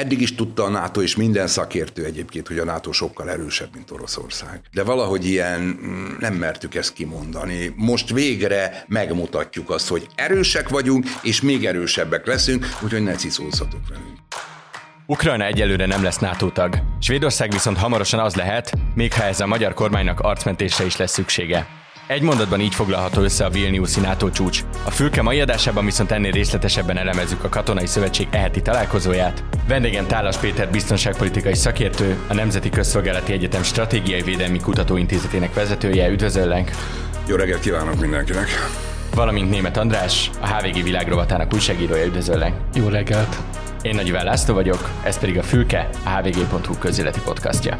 Eddig is tudta a NATO és minden szakértő egyébként, hogy a NATO sokkal erősebb, mint Oroszország. De valahogy ilyen mm, nem mertük ezt kimondani. Most végre megmutatjuk azt, hogy erősek vagyunk, és még erősebbek leszünk, úgyhogy ne ciszózzatok velünk. Ukrajna egyelőre nem lesz NATO tag. Svédország viszont hamarosan az lehet, még ha ez a magyar kormánynak arcmentésre is lesz szüksége. Egy mondatban így foglalható össze a Vilniuszi NATO csúcs. A fülke mai adásában viszont ennél részletesebben elemezzük a Katonai Szövetség eheti találkozóját. Vendégen Tálas Péter biztonságpolitikai szakértő, a Nemzeti Közszolgálati Egyetem Stratégiai Védelmi Kutatóintézetének vezetője. Üdvözöllek! Jó reggelt kívánok mindenkinek! Valamint Német András, a HVG világrovatának újságírója. Üdvözöllek! Jó reggelt! Én Nagy László vagyok, ez pedig a Fülke, a hvg.hu közéleti podcastja.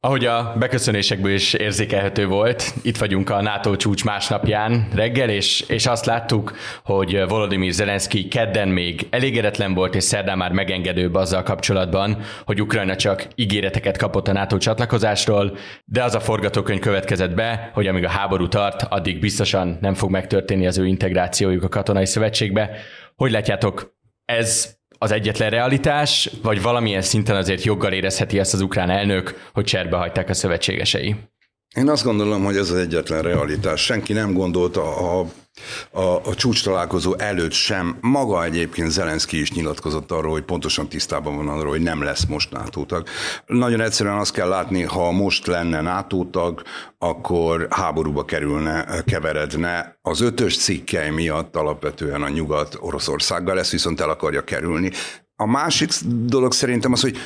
Ahogy a beköszönésekből is érzékelhető volt, itt vagyunk a NATO csúcs másnapján reggel, és, és azt láttuk, hogy Volodymyr Zelenszky kedden még elégedetlen volt, és szerdán már megengedőbb azzal kapcsolatban, hogy Ukrajna csak ígéreteket kapott a NATO csatlakozásról, de az a forgatókönyv következett be, hogy amíg a háború tart, addig biztosan nem fog megtörténni az ő integrációjuk a katonai szövetségbe. Hogy látjátok, ez az egyetlen realitás, vagy valamilyen szinten azért joggal érezheti ezt az ukrán elnök, hogy cserbe hagyták a szövetségesei? Én azt gondolom, hogy ez az egyetlen realitás. Senki nem gondolta a a, a csúcs találkozó előtt sem. Maga egyébként Zelenszky is nyilatkozott arról, hogy pontosan tisztában van arról, hogy nem lesz most NATO tag. Nagyon egyszerűen azt kell látni, ha most lenne NATO akkor háborúba kerülne, keveredne. Az ötös cikkely miatt alapvetően a nyugat Oroszországgal ezt viszont el akarja kerülni. A másik dolog szerintem az, hogy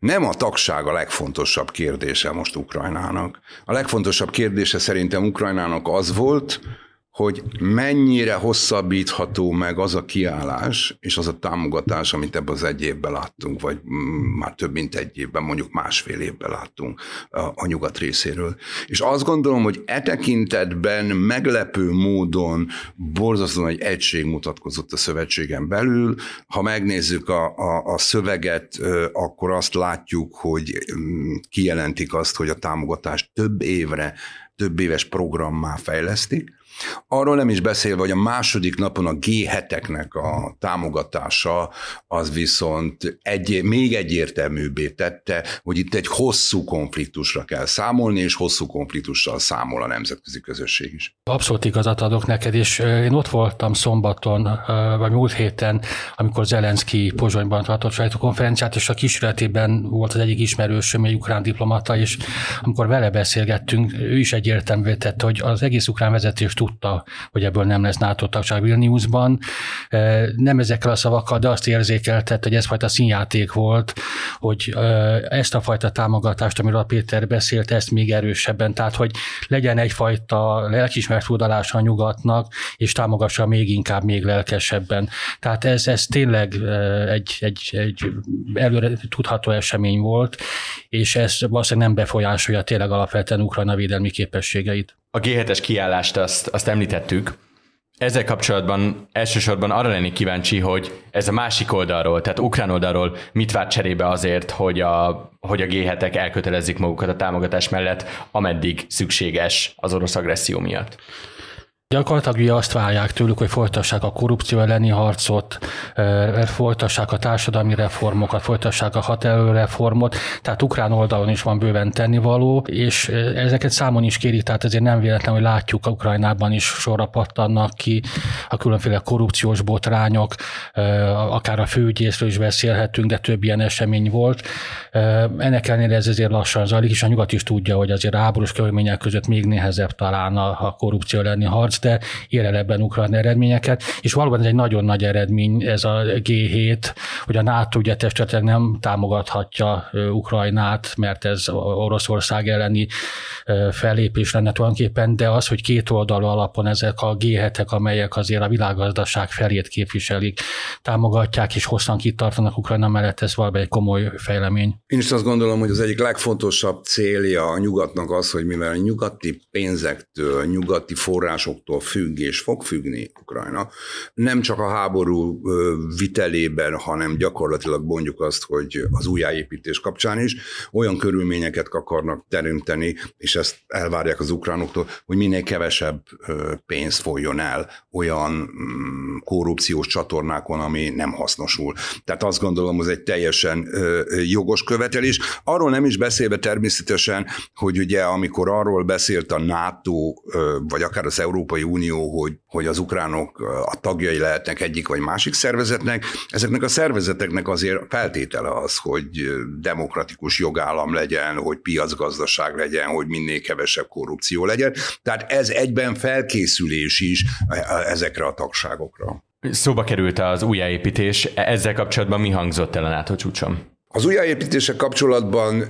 nem a tagság a legfontosabb kérdése most Ukrajnának. A legfontosabb kérdése szerintem Ukrajnának az volt, hogy mennyire hosszabbítható meg az a kiállás és az a támogatás, amit ebben az egy évben láttunk, vagy már több mint egy évben, mondjuk másfél évben láttunk a nyugat részéről. És azt gondolom, hogy e tekintetben meglepő módon borzasztóan egy egység mutatkozott a szövetségen belül. Ha megnézzük a, a, a szöveget, akkor azt látjuk, hogy kijelentik azt, hogy a támogatást több évre, több éves programmá fejlesztik, Arról nem is beszélve, hogy a második napon a G7-eknek a támogatása az viszont egy, még egyértelműbbé tette, hogy itt egy hosszú konfliktusra kell számolni, és hosszú konfliktussal számol a nemzetközi közösség is. Abszolút igazat adok neked, és én ott voltam szombaton, vagy múlt héten, amikor Zelenszky Pozsonyban tartott sajtókonferenciát, és a kísérletében volt az egyik ismerősöm, egy ukrán diplomata, és amikor vele beszélgettünk, ő is egyértelművé tette, hogy az egész ukrán vezetés tud tudta, hogy ebből nem lesz NATO tagság Vilniusban. E, nem ezekkel a szavakkal, de azt érzékeltett, hogy ez fajta színjáték volt, hogy e, ezt a fajta támogatást, amiről Péter beszélt, ezt még erősebben, tehát hogy legyen egyfajta lelkismert tudalása a nyugatnak, és támogassa még inkább, még lelkesebben. Tehát ez, ez tényleg e, egy, egy, egy előre tudható esemény volt, és ez valószínűleg nem befolyásolja tényleg alapvetően Ukrajna védelmi képességeit. A G7-es kiállást azt, azt említettük. Ezzel kapcsolatban elsősorban arra lennék kíváncsi, hogy ez a másik oldalról, tehát ukrán oldalról mit vár cserébe azért, hogy a, hogy a G7-ek elkötelezik magukat a támogatás mellett, ameddig szükséges az orosz agresszió miatt. Gyakorlatilag ugye azt várják tőlük, hogy folytassák a korrupció elleni harcot, folytassák a társadalmi reformokat, folytassák a haterőreformot, tehát ukrán oldalon is van bőven tennivaló, és ezeket számon is kérik, tehát ezért nem véletlen, hogy látjuk a Ukrajnában is sorra pattannak ki a különféle korrupciós botrányok, akár a főügyészről is beszélhetünk, de több ilyen esemény volt. Ennek ellenére ez azért lassan zajlik, és a nyugat is tudja, hogy azért háborús körülmények között még nehezebb talán a korrupció elleni harc, de ér el eredményeket, és valóban ez egy nagyon nagy eredmény ez a G7, hogy a NATO ugye testületleg nem támogathatja Ukrajnát, mert ez Oroszország elleni fellépés lenne tulajdonképpen, de az, hogy két oldalú alapon ezek a G7-ek, amelyek azért a világgazdaság felét képviselik, támogatják és hosszan kitartanak Ukrajna mellett, ez valami egy komoly fejlemény. Én is azt gondolom, hogy az egyik legfontosabb célja a nyugatnak az, hogy mivel a nyugati pénzektől, nyugati forrásoktól oroszoszoktól függ és fog függni Ukrajna, nem csak a háború vitelében, hanem gyakorlatilag mondjuk azt, hogy az újjáépítés kapcsán is olyan körülményeket akarnak teremteni, és ezt elvárják az ukránoktól, hogy minél kevesebb pénz folyjon el olyan mm, korrupciós csatornákon, ami nem hasznosul. Tehát azt gondolom, hogy egy teljesen jogos követelés. Arról nem is beszélve természetesen, hogy ugye amikor arról beszélt a NATO, vagy akár az Európai Unió, hogy, hogy az ukránok a tagjai lehetnek egyik vagy másik szervezetnek, ezeknek a szervezeteknek azért feltétele az, hogy demokratikus jogállam legyen, hogy piacgazdaság legyen, hogy minél kevesebb korrupció legyen. Tehát ez egyben felkészülés is ezekre a tagságokra. Szóba került az újjáépítés, ezzel kapcsolatban mi hangzott el a NATO csúcson? Az újjáépítések kapcsolatban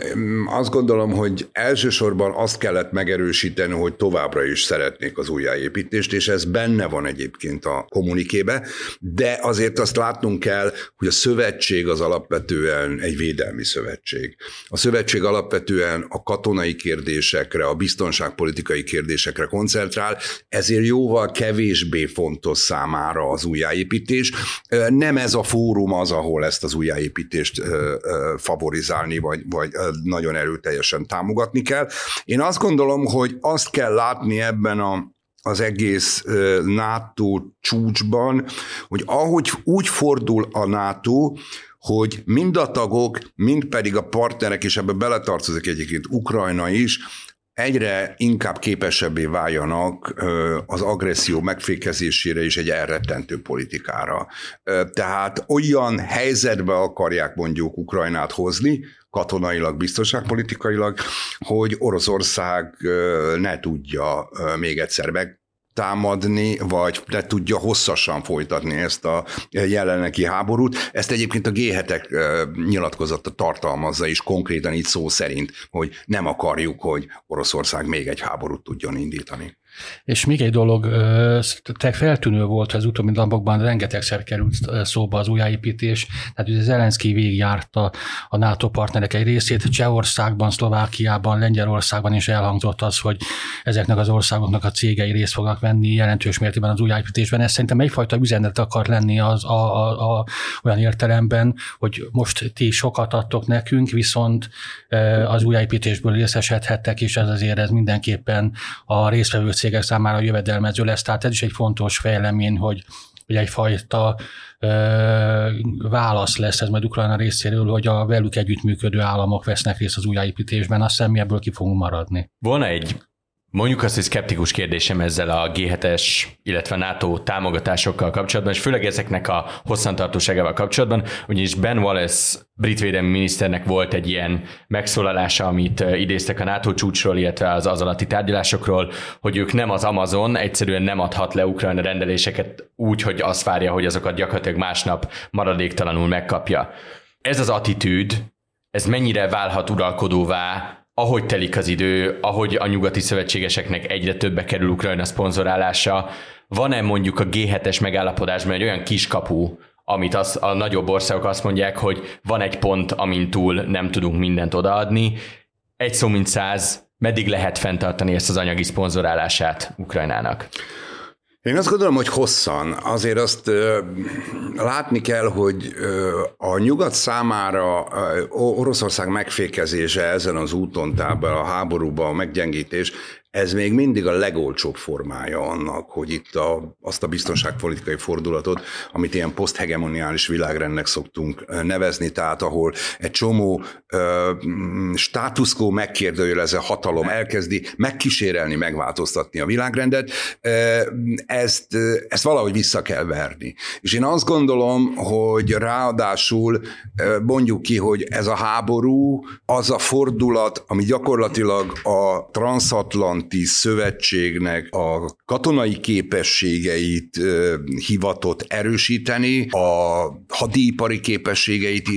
azt gondolom, hogy elsősorban azt kellett megerősíteni, hogy továbbra is szeretnék az újjáépítést, és ez benne van egyébként a kommunikébe, de azért azt látnunk kell, hogy a szövetség az alapvetően egy védelmi szövetség. A szövetség alapvetően a katonai kérdésekre, a biztonságpolitikai kérdésekre koncentrál, ezért jóval kevésbé fontos számára az újjáépítés. Nem ez a fórum az, ahol ezt az újjáépítést favorizálni, vagy, vagy nagyon erőteljesen támogatni kell. Én azt gondolom, hogy azt kell látni ebben a az egész NATO csúcsban, hogy ahogy úgy fordul a NATO, hogy mind a tagok, mind pedig a partnerek, és ebbe beletartozik egyébként Ukrajna is, egyre inkább képesebbé váljanak az agresszió megfékezésére és egy elrettentő politikára. Tehát olyan helyzetbe akarják mondjuk Ukrajnát hozni, katonailag, biztonságpolitikailag, hogy Oroszország ne tudja még egyszer meg támadni, vagy ne tudja hosszasan folytatni ezt a jelenlegi háborút. Ezt egyébként a G7-ek nyilatkozata tartalmazza is konkrétan így szó szerint, hogy nem akarjuk, hogy Oroszország még egy háborút tudjon indítani. És még egy dolog, te feltűnő volt az utóbbi napokban, rengetegszer került szóba az újjáépítés, tehát ugye Zelenszky végigjárta a NATO partnerek egy részét, Csehországban, Szlovákiában, Lengyelországban is elhangzott az, hogy ezeknek az országoknak a cégei részt fognak venni jelentős mértékben az újjáépítésben. Ez szerintem egyfajta üzenet akar lenni az a, a, a, olyan értelemben, hogy most ti sokat adtok nekünk, viszont az újjáépítésből részesedhettek, és ez azért ez mindenképpen a résztvevő cégek számára jövedelmező lesz. Tehát ez is egy fontos fejlemény, hogy, hogy egyfajta ö, válasz lesz ez majd Ukrajna részéről, hogy a velük együttműködő államok vesznek részt az újjáépítésben, azt hiszem mi ebből ki fogunk maradni. Volna egy Mondjuk azt, hogy szkeptikus kérdésem ezzel a G7-es, illetve NATO támogatásokkal kapcsolatban, és főleg ezeknek a hosszantartóságával kapcsolatban, ugyanis Ben Wallace brit védelmi miniszternek volt egy ilyen megszólalása, amit idéztek a NATO csúcsról, illetve az az alatti tárgyalásokról, hogy ők nem az Amazon, egyszerűen nem adhat le Ukrajna rendeléseket úgy, hogy azt várja, hogy azokat gyakorlatilag másnap maradéktalanul megkapja. Ez az attitűd, ez mennyire válhat uralkodóvá ahogy telik az idő, ahogy a nyugati szövetségeseknek egyre többe kerül Ukrajna szponzorálása, van-e mondjuk a G7-es megállapodásban egy olyan kiskapu, amit az, a nagyobb országok azt mondják, hogy van egy pont, amin túl nem tudunk mindent odaadni. Egy szó mint száz, meddig lehet fenntartani ezt az anyagi szponzorálását Ukrajnának? Én azt gondolom, hogy hosszan. Azért azt ö, látni kell, hogy ö, a nyugat számára ö, Oroszország megfékezése ezen az úton, tehát a háborúban a meggyengítés, ez még mindig a legolcsóbb formája annak, hogy itt a, azt a biztonságpolitikai fordulatot, amit ilyen poszthegemoniális világrendnek szoktunk nevezni, tehát ahol egy csomó ö, státuszkó megkérdőjelező hatalom elkezdi megkísérelni, megváltoztatni a világrendet, ezt, ezt valahogy vissza kell verni. És én azt gondolom, hogy ráadásul mondjuk ki, hogy ez a háború az a fordulat, ami gyakorlatilag a transatlant Atlanti Szövetségnek a katonai képességeit hivatott erősíteni, a hadipari képességeit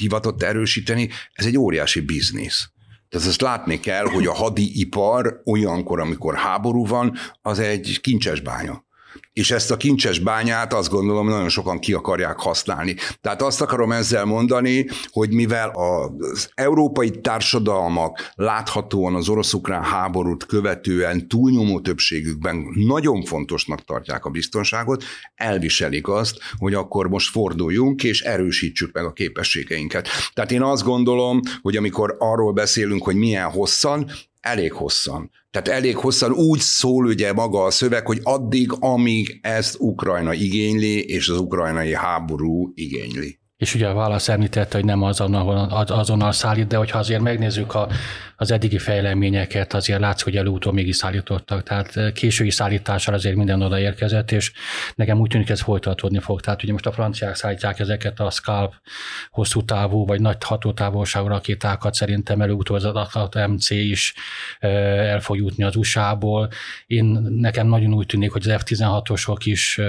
hivatott erősíteni, ez egy óriási biznisz. Tehát ezt látni kell, hogy a hadipar olyankor, amikor háború van, az egy kincses bánya. És ezt a kincses bányát azt gondolom nagyon sokan ki akarják használni. Tehát azt akarom ezzel mondani, hogy mivel az európai társadalmak láthatóan az orosz-ukrán háborút követően túlnyomó többségükben nagyon fontosnak tartják a biztonságot, elviselik azt, hogy akkor most forduljunk és erősítsük meg a képességeinket. Tehát én azt gondolom, hogy amikor arról beszélünk, hogy milyen hosszan, elég hosszan. Tehát elég hosszan úgy szól ugye maga a szöveg, hogy addig, amíg ezt Ukrajna igényli, és az ukrajnai háború igényli. És ugye a válasz említette, hogy nem azonnal, azonnal szállít, de hogyha azért megnézzük a, az eddigi fejleményeket, azért látszik, hogy előútól mégis szállítottak. Tehát késői szállítással azért minden oda érkezett, és nekem úgy tűnik, ez folytatódni fog. Tehát ugye most a franciák szállítják ezeket a Scalp hosszú távú vagy nagy hatótávolságú rakétákat, szerintem előútól az adat MC is el fog jutni az USA-ból. Én nekem nagyon úgy tűnik, hogy az F-16-osok is,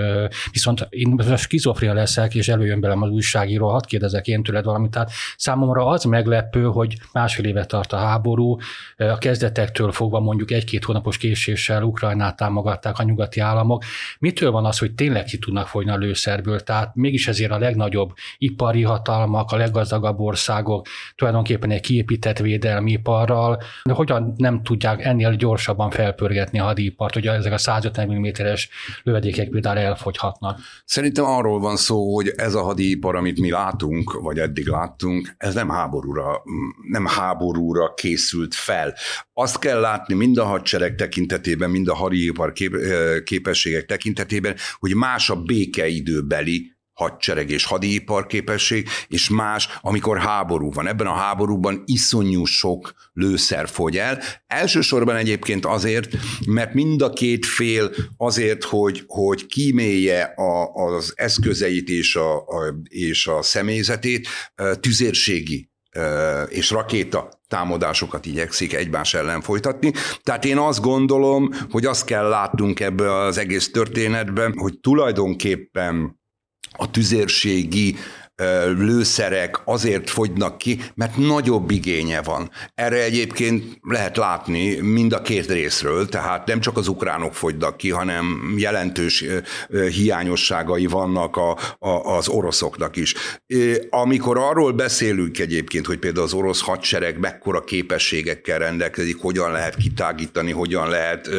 viszont én skizofria leszek, és előjön belem az újságíró, hadd kérdezek én tőled valamit. Tehát számomra az meglepő, hogy másfél éve tart a háború, a kezdetektől fogva mondjuk egy-két hónapos késéssel Ukrajnát támogatták a nyugati államok. Mitől van az, hogy tényleg ki tudnak folyni a lőszerből? Tehát mégis ezért a legnagyobb ipari hatalmak, a leggazdagabb országok tulajdonképpen egy kiépített védelmi iparral, de hogyan nem tudják ennél gyorsabban felpörgetni a hadipart, hogy ezek a 150 mm-es lövedékek például elfogyhatnak? Szerintem arról van szó, hogy ez a hadipar, amit mi látunk, vagy eddig láttunk, ez nem háborúra, nem háborúra készült fel. Azt kell látni mind a hadsereg tekintetében, mind a hadipar kép, képességek tekintetében, hogy más a békeidőbeli hadsereg és hadipar képesség, és más, amikor háború van. Ebben a háborúban iszonyú sok lőszer fogy el. Elsősorban egyébként azért, mert mind a két fél azért, hogy, hogy kímélje a, az eszközeit és a, a, és a személyzetét, tüzérségi és rakéta támadásokat igyekszik egymás ellen folytatni. Tehát én azt gondolom, hogy azt kell látnunk ebbe az egész történetben, hogy tulajdonképpen a tüzérségi lőszerek azért fogynak ki, mert nagyobb igénye van. Erre egyébként lehet látni mind a két részről, tehát nem csak az ukránok fogynak ki, hanem jelentős hiányosságai vannak a, a, az oroszoknak is. Amikor arról beszélünk egyébként, hogy például az orosz hadsereg mekkora képességekkel rendelkezik, hogyan lehet kitágítani, hogyan lehet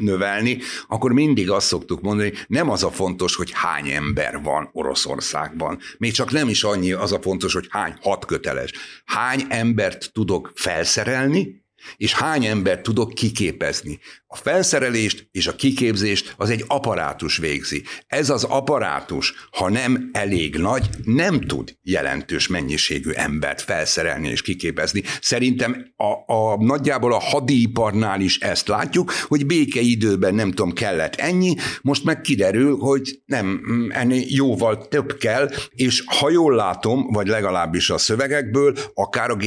növelni, akkor mindig azt szoktuk mondani, nem az a fontos, hogy hány ember van Oroszországban, még csak nem is annyi az a fontos, hogy hány hat köteles. Hány embert tudok felszerelni, és hány embert tudok kiképezni. A felszerelést és a kiképzést az egy apparátus végzi. Ez az apparátus, ha nem elég nagy, nem tud jelentős mennyiségű embert felszerelni és kiképezni. Szerintem a, a nagyjából a hadiparnál is ezt látjuk, hogy békeidőben nem tudom, kellett ennyi, most meg kiderül, hogy nem, ennél jóval több kell, és ha jól látom, vagy legalábbis a szövegekből, akár a g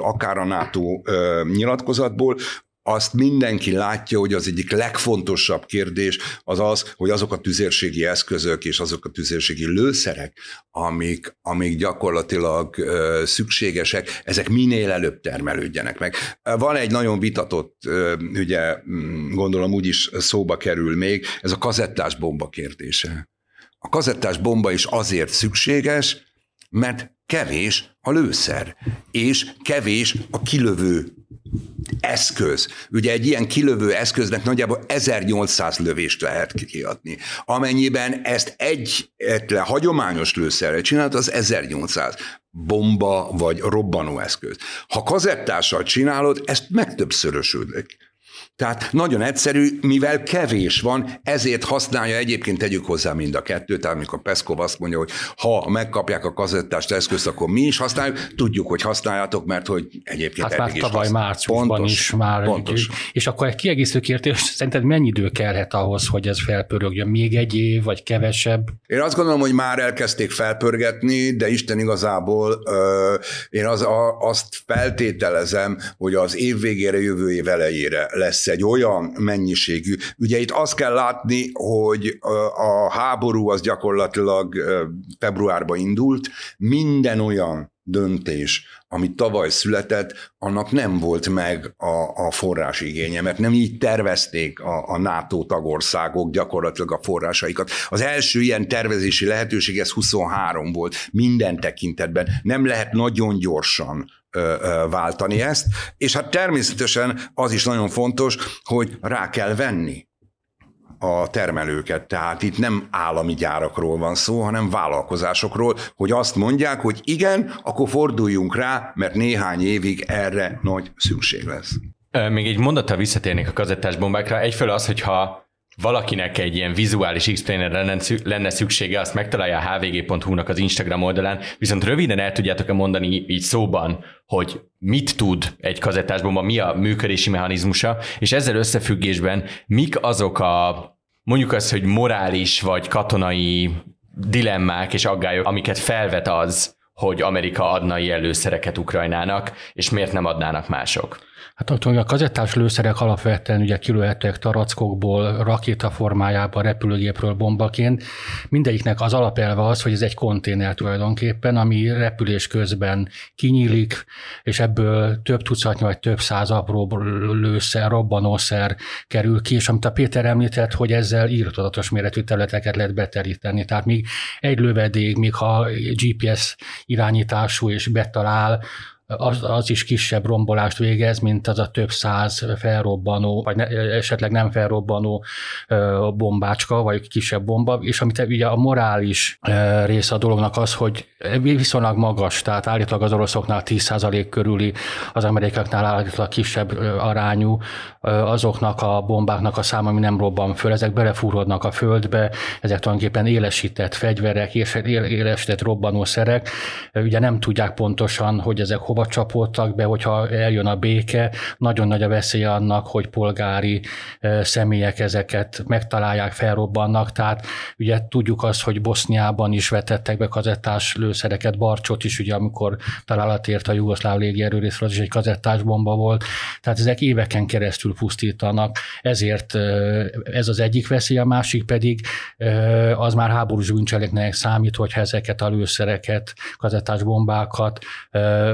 akár a NATO ö, nyilatkozatból, azt mindenki látja, hogy az egyik legfontosabb kérdés az az, hogy azok a tüzérségi eszközök és azok a tüzérségi lőszerek, amik, amik gyakorlatilag ö, szükségesek, ezek minél előbb termelődjenek meg. Van egy nagyon vitatott, ö, ugye gondolom úgy is szóba kerül még, ez a kazettás bomba kérdése. A kazettás bomba is azért szükséges, mert kevés a lőszer, és kevés a kilövő eszköz. Ugye egy ilyen kilövő eszköznek nagyjából 1800 lövést lehet kiadni. Amennyiben ezt egy egyetlen hagyományos lőszerre csinált, az 1800 bomba vagy robbanó eszköz. Ha kazettással csinálod, ezt megtöbbszörösödik. Tehát nagyon egyszerű, mivel kevés van, ezért használja egyébként tegyük hozzá mind a kettőt, tehát amikor Peszkov azt mondja, hogy ha megkapják a kazettást eszközt, akkor mi is használjuk, tudjuk, hogy használjátok, mert hogy egyébként hát már tavaly is márciusban pontos, is már. Pontos. És akkor egy kiegészítő kérdés, szerinted mennyi idő kellhet ahhoz, hogy ez felpörögjön? Még egy év, vagy kevesebb? Én azt gondolom, hogy már elkezdték felpörgetni, de Isten igazából ö, én az, a, azt feltételezem, hogy az év végére, jövő év elejére lesz egy olyan mennyiségű. Ugye itt azt kell látni, hogy a háború az gyakorlatilag februárban indult, minden olyan döntés, ami tavaly született, annak nem volt meg a, a forrásigénye, mert nem így tervezték a, a NATO tagországok gyakorlatilag a forrásaikat. Az első ilyen tervezési lehetőség, ez 23 volt minden tekintetben. Nem lehet nagyon gyorsan váltani ezt, és hát természetesen az is nagyon fontos, hogy rá kell venni a termelőket. Tehát itt nem állami gyárakról van szó, hanem vállalkozásokról, hogy azt mondják, hogy igen, akkor forduljunk rá, mert néhány évig erre nagy szükség lesz. Még egy mondattal visszatérnék a kazettás bombákra. Egyfelől az, hogyha valakinek egy ilyen vizuális explainerre lenne szüksége, azt megtalálja a hvg.hu-nak az Instagram oldalán, viszont röviden el tudjátok-e mondani így szóban, hogy mit tud egy kazettásbomba, mi a működési mechanizmusa, és ezzel összefüggésben mik azok a mondjuk az, hogy morális vagy katonai dilemmák és aggályok, amiket felvet az, hogy Amerika adna előszereket Ukrajnának, és miért nem adnának mások? Hát a kazettás lőszerek alapvetően ugye kilőhetőek tarackokból, rakéta formájában, repülőgépről bombaként. Mindegyiknek az alapelve az, hogy ez egy konténer tulajdonképpen, ami repülés közben kinyílik, és ebből több tucatnyi vagy több száz apró lőszer, robbanószer kerül ki, és amit a Péter említett, hogy ezzel írtozatos méretű területeket lehet beteríteni. Tehát még egy lövedék, még ha GPS irányítású és betalál, az, az is kisebb rombolást végez, mint az a több száz felrobbanó, vagy ne, esetleg nem felrobbanó bombácska, vagy kisebb bomba, és amit ugye a morális része a dolognak az, hogy viszonylag magas, tehát állítólag az oroszoknál 10% körüli, az amerikáknál állítólag kisebb arányú azoknak a bombáknak a száma, ami nem robban föl, ezek belefúrodnak a földbe, ezek tulajdonképpen élesített fegyverek, élesített robbanószerek, ugye nem tudják pontosan, hogy ezek hova hova csapódtak be, hogyha eljön a béke, nagyon nagy a veszély annak, hogy polgári személyek ezeket megtalálják, felrobbannak, tehát ugye tudjuk azt, hogy Boszniában is vetettek be kazettás lőszereket, Barcsot is, ugye amikor találat ért a jugoszláv légierőrészről, az is egy kazettás bomba volt, tehát ezek éveken keresztül pusztítanak, ezért ez az egyik veszély, a másik pedig az már háborús bűncseleknek számít, hogyha ezeket a lőszereket, kazettás bombákat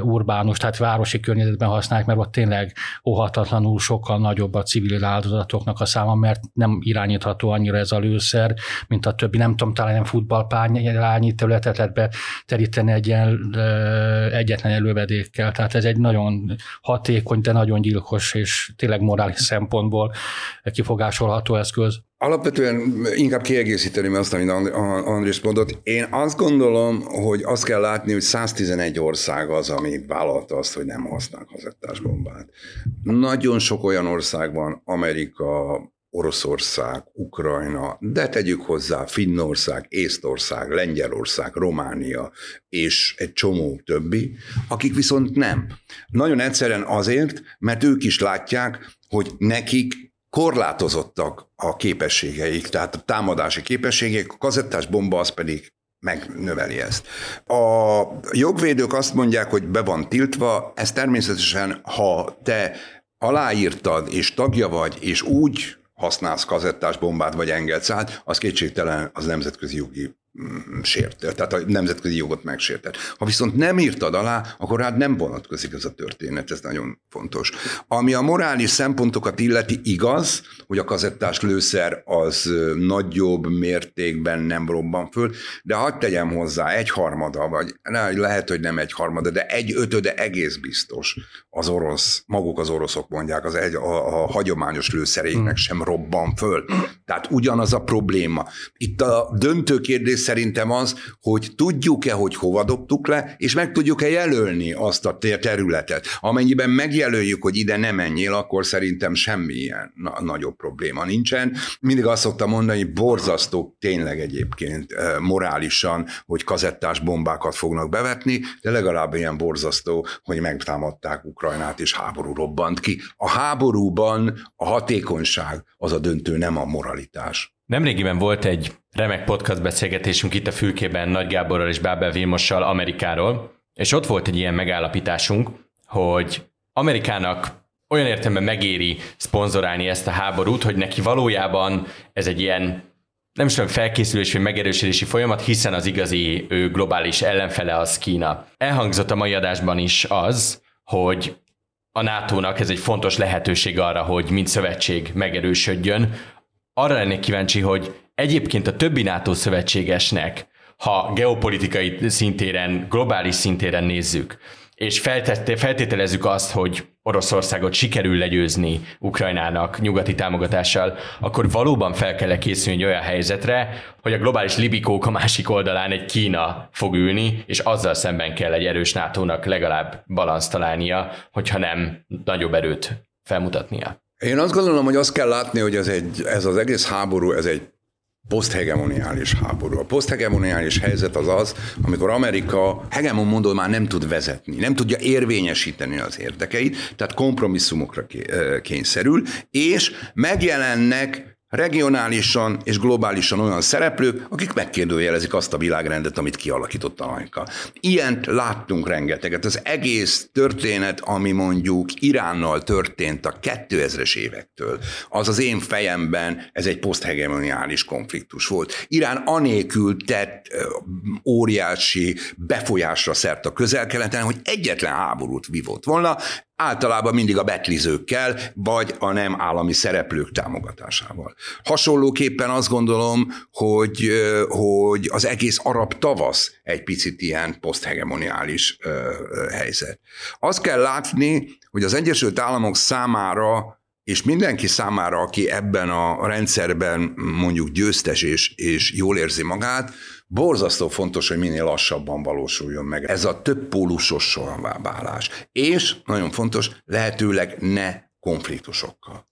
urbán urbánus, tehát városi környezetben használják, mert ott tényleg óhatatlanul sokkal nagyobb a civil áldozatoknak a száma, mert nem irányítható annyira ez a lőszer, mint a többi. Nem tudom, talán nem futballpányirányi területet lehet beteríteni egy ilyen egyetlen elővedékkel. Tehát ez egy nagyon hatékony, de nagyon gyilkos és tényleg morális szempontból kifogásolható eszköz. Alapvetően inkább kiegészíteni azt, amit Andrés mondott. Én azt gondolom, hogy azt kell látni, hogy 111 ország az, ami vállalta azt, hogy nem használ kazettás bombát. Nagyon sok olyan ország van, Amerika, Oroszország, Ukrajna, de tegyük hozzá Finnország, Észtország, Lengyelország, Románia és egy csomó többi, akik viszont nem. Nagyon egyszerűen azért, mert ők is látják, hogy nekik korlátozottak a képességeik, tehát a támadási képességek, a kazettás bomba az pedig megnöveli ezt. A jogvédők azt mondják, hogy be van tiltva, ez természetesen, ha te aláírtad, és tagja vagy, és úgy használsz kazettás bombát, vagy engedsz át, az kétségtelen az nemzetközi jogi sértett, tehát a nemzetközi jogot megsértett. Ha viszont nem írtad alá, akkor rád nem vonatkozik ez a történet, ez nagyon fontos. Ami a morális szempontokat illeti, igaz, hogy a kazettás lőszer az nagyobb mértékben nem robban föl, de hagyd tegyem hozzá, egy harmada, vagy lehet, hogy nem egy harmada, de egy ötöde egész biztos az orosz, maguk az oroszok mondják, az egy, a, a hagyományos lőszeréknek hmm. sem robban föl. Tehát ugyanaz a probléma. Itt a döntő kérdés szerintem az, hogy tudjuk-e, hogy hova dobtuk le, és meg tudjuk-e jelölni azt a területet. Amennyiben megjelöljük, hogy ide nem menjél, akkor szerintem semmilyen na- nagyobb probléma nincsen. Mindig azt szoktam mondani, hogy borzasztó tényleg egyébként morálisan, hogy kazettás bombákat fognak bevetni, de legalább ilyen borzasztó, hogy megtámadták Ukrajnát, és háború robbant ki. A háborúban a hatékonyság az a döntő, nem a moralitás. Nemrégiben volt egy remek podcast beszélgetésünk itt a fülkében Nagy Gáborral és Bábel Vilmossal Amerikáról, és ott volt egy ilyen megállapításunk, hogy Amerikának olyan értelemben megéri szponzorálni ezt a háborút, hogy neki valójában ez egy ilyen nem is tudom, felkészülés vagy megerősödési folyamat, hiszen az igazi ő globális ellenfele az Kína. Elhangzott a mai adásban is az, hogy a NATO-nak ez egy fontos lehetőség arra, hogy mint szövetség megerősödjön. Arra lennék kíváncsi, hogy egyébként a többi NATO szövetségesnek, ha geopolitikai szintéren, globális szintéren nézzük, és feltételezzük azt, hogy Oroszországot sikerül legyőzni Ukrajnának nyugati támogatással, akkor valóban fel kell készülni olyan helyzetre, hogy a globális libikók a másik oldalán egy Kína fog ülni, és azzal szemben kell egy erős NATO-nak legalább balanszt találnia, hogyha nem nagyobb erőt felmutatnia. Én azt gondolom, hogy azt kell látni, hogy ez, egy, ez az egész háború, ez egy poszthegemoniális háború. A poszthegemoniális helyzet az az, amikor Amerika hegemon mondod már nem tud vezetni, nem tudja érvényesíteni az érdekeit, tehát kompromisszumokra kényszerül, és megjelennek regionálisan és globálisan olyan szereplők, akik megkérdőjelezik azt a világrendet, amit kialakított Amerika. Ilyent láttunk rengeteget. Az egész történet, ami mondjuk Iránnal történt a 2000-es évektől, az az én fejemben ez egy poszthegemoniális konfliktus volt. Irán anélkül tett óriási befolyásra szert a közel-keleten, hogy egyetlen háborút vívott volna, általában mindig a betlizőkkel, vagy a nem állami szereplők támogatásával. Hasonlóképpen azt gondolom, hogy, hogy az egész arab tavasz egy picit ilyen poszthegemoniális helyzet. Azt kell látni, hogy az Egyesült Államok számára és mindenki számára, aki ebben a rendszerben mondjuk győztes és, és jól érzi magát, borzasztó fontos, hogy minél lassabban valósuljon meg ez a több pólusos válás. És nagyon fontos, lehetőleg ne konfliktusokkal.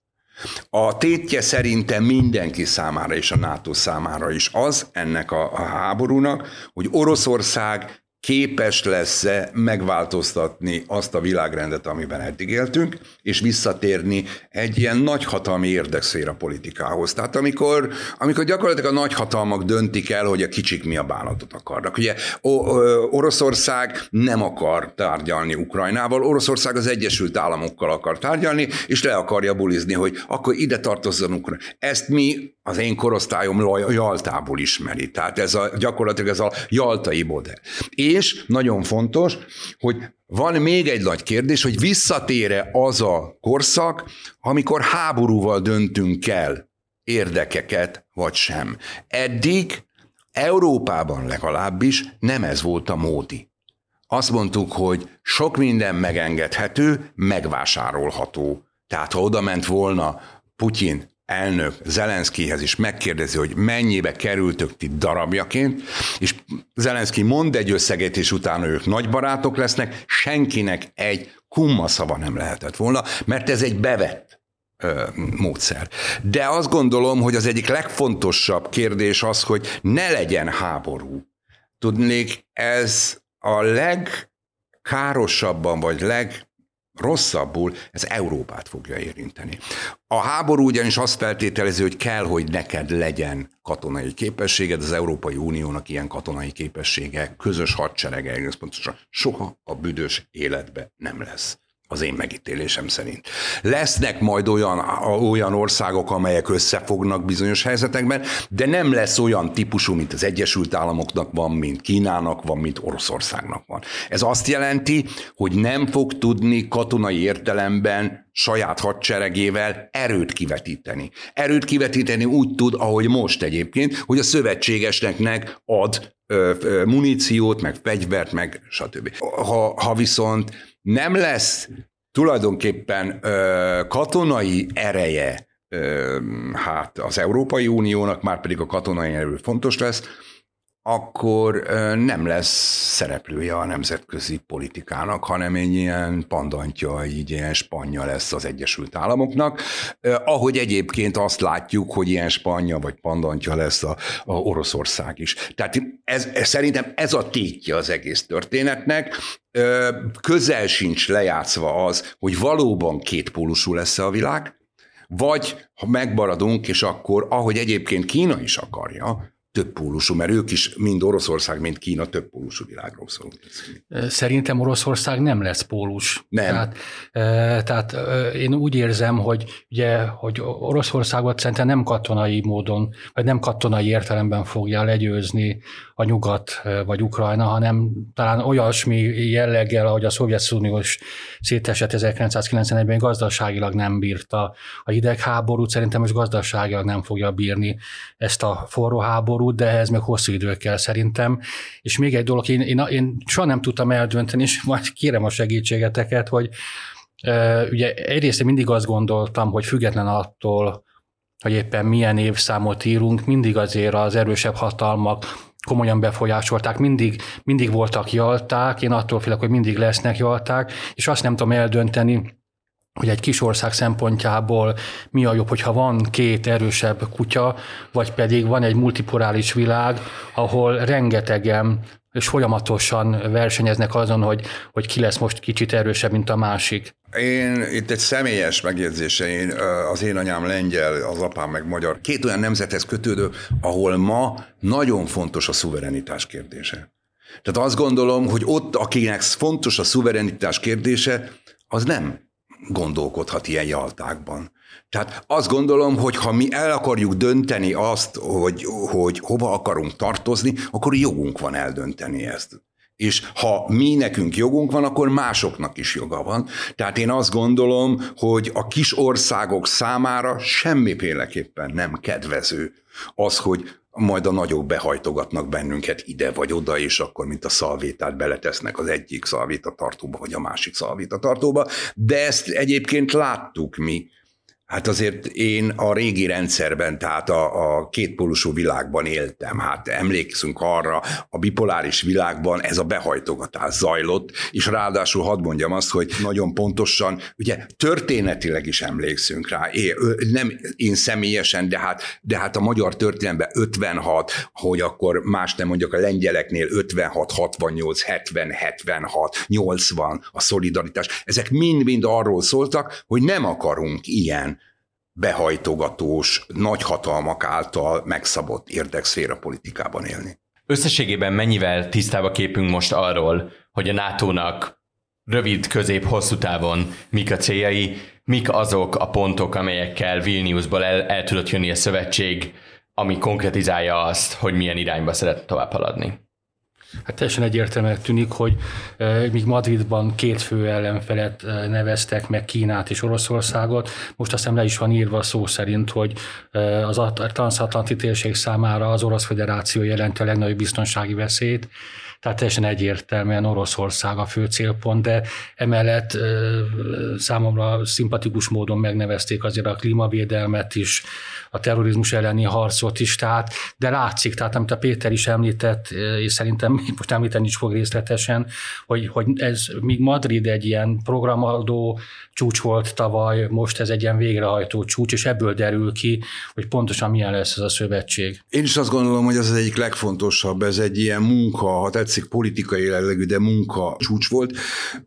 A tétje szerintem mindenki számára és a NATO számára is az ennek a, a háborúnak, hogy Oroszország képes lesz-e megváltoztatni azt a világrendet, amiben eddig éltünk, és visszatérni egy ilyen nagyhatalmi érdekszféra politikához. Tehát amikor, amikor gyakorlatilag a nagyhatalmak döntik el, hogy a kicsik mi a bánatot akarnak. Ugye Oroszország nem akar tárgyalni Ukrajnával, Oroszország az Egyesült Államokkal akar tárgyalni, és le akarja bulizni, hogy akkor ide tartozzon Ukrajna. Ezt mi az én korosztályom Jaltából ismeri. Tehát ez a, gyakorlatilag ez a jaltai modell. És nagyon fontos, hogy van még egy nagy kérdés, hogy visszatére az a korszak, amikor háborúval döntünk el érdekeket, vagy sem. Eddig Európában legalábbis nem ez volt a módi. Azt mondtuk, hogy sok minden megengedhető, megvásárolható. Tehát ha oda ment volna Putyin elnök Zelenszkihez is megkérdezi, hogy mennyibe kerültök ti darabjaként, és Zelenszki mond egy összeget, és utána ők nagy barátok lesznek, senkinek egy kumma szava nem lehetett volna, mert ez egy bevett módszer. De azt gondolom, hogy az egyik legfontosabb kérdés az, hogy ne legyen háború. Tudnék, ez a legkárosabban, vagy leg rosszabbul, ez Európát fogja érinteni. A háború ugyanis azt feltételezi, hogy kell, hogy neked legyen katonai képességed, az Európai Uniónak ilyen katonai képessége, közös hadserege, egész pontosan soha a büdös életbe nem lesz az én megítélésem szerint. Lesznek majd olyan, olyan országok, amelyek összefognak bizonyos helyzetekben, de nem lesz olyan típusú, mint az Egyesült Államoknak van, mint Kínának van, mint Oroszországnak van. Ez azt jelenti, hogy nem fog tudni katonai értelemben saját hadseregével erőt kivetíteni. Erőt kivetíteni úgy tud, ahogy most egyébként, hogy a szövetségesnek ad muníciót, meg fegyvert, meg stb. Ha, ha viszont nem lesz tulajdonképpen ö, katonai ereje hát az Európai Uniónak, már pedig a katonai erő fontos lesz, akkor nem lesz szereplője a nemzetközi politikának, hanem egy ilyen pandantja, így ilyen spanya lesz az Egyesült Államoknak, ahogy egyébként azt látjuk, hogy ilyen spanya vagy pandantja lesz a, a Oroszország is. Tehát ez, ez, szerintem ez a tétje az egész történetnek, közel sincs lejátszva az, hogy valóban kétpólusú lesz a világ, vagy ha megmaradunk, és akkor, ahogy egyébként Kína is akarja, többpólusú, mert ők is mind Oroszország, mind Kína többpólusú világról szólnak. Szerintem Oroszország nem lesz pólus. Nem. Tehát, tehát én úgy érzem, hogy ugye, hogy Oroszországot szerintem nem katonai módon, vagy nem katonai értelemben fogja legyőzni a nyugat vagy Ukrajna, hanem talán olyasmi jelleggel, ahogy a Szovjetuniós szétesett 1991-ben gazdaságilag nem bírta a hidegháborút, szerintem most gazdaságilag nem fogja bírni ezt a forró háborút, de ehhez meg hosszú idő kell szerintem. És még egy dolog, én, én, én soha nem tudtam eldönteni, és majd kérem a segítségeteket, hogy ugye egyrészt én mindig azt gondoltam, hogy független attól, hogy éppen milyen évszámot írunk, mindig azért az erősebb hatalmak komolyan befolyásolták, mindig, mindig voltak jalták, én attól félek, hogy mindig lesznek jalták, és azt nem tudom eldönteni, hogy egy kis ország szempontjából mi a jobb, hogyha van két erősebb kutya, vagy pedig van egy multiporális világ, ahol rengetegen és folyamatosan versenyeznek azon, hogy, hogy ki lesz most kicsit erősebb, mint a másik. Én itt egy személyes megjegyzése, én, az én anyám lengyel, az apám meg magyar. Két olyan nemzethez kötődő, ahol ma nagyon fontos a szuverenitás kérdése. Tehát azt gondolom, hogy ott, akinek fontos a szuverenitás kérdése, az nem gondolkodhat ilyen jaltákban. Tehát azt gondolom, hogy ha mi el akarjuk dönteni azt, hogy, hogy hova akarunk tartozni, akkor jogunk van eldönteni ezt. És ha mi nekünk jogunk van, akkor másoknak is joga van. Tehát én azt gondolom, hogy a kis országok számára semmiféleképpen nem kedvező az, hogy majd a nagyok behajtogatnak bennünket ide vagy oda, és akkor, mint a szalvétát beletesznek az egyik szalvéta tartóba, vagy a másik szalvéta tartóba. De ezt egyébként láttuk mi Hát azért én a régi rendszerben, tehát a, a kétpólusú világban éltem. Hát emlékszünk arra, a bipoláris világban ez a behajtogatás zajlott, és ráadásul hadd mondjam azt, hogy nagyon pontosan, ugye történetileg is emlékszünk rá, én, nem én személyesen, de hát, de hát a magyar történelemben 56, hogy akkor más nem mondjak, a lengyeleknél 56, 68, 70, 76, 80, a szolidaritás, ezek mind-mind arról szóltak, hogy nem akarunk ilyen behajtogatós, nagyhatalmak által megszabott érdekszféra politikában élni. Összességében mennyivel tisztába képünk most arról, hogy a NATO-nak rövid, közép, hosszú távon mik a céljai, mik azok a pontok, amelyekkel Vilniusból el, el tudott jönni a szövetség, ami konkretizálja azt, hogy milyen irányba szeret tovább haladni. Hát teljesen egyértelműen tűnik, hogy e, míg Madridban két fő ellenfelet e, neveztek meg Kínát és Oroszországot, most azt hiszem le is van írva szó szerint, hogy e, az transatlanti térség számára az Orosz Federáció jelenti a legnagyobb biztonsági veszélyt, tehát teljesen egyértelműen Oroszország a fő célpont, de emellett számomra szimpatikus módon megnevezték azért a klímavédelmet is, a terrorizmus elleni harcot is, tehát, de látszik, tehát amit a Péter is említett, és szerintem most említeni is fog részletesen, hogy, hogy ez míg Madrid egy ilyen programadó csúcs volt tavaly, most ez egy ilyen végrehajtó csúcs, és ebből derül ki, hogy pontosan milyen lesz ez a szövetség. Én is azt gondolom, hogy ez az egyik legfontosabb, ez egy ilyen munka, ha tetszik politikai jellegű, de munka csúcs volt,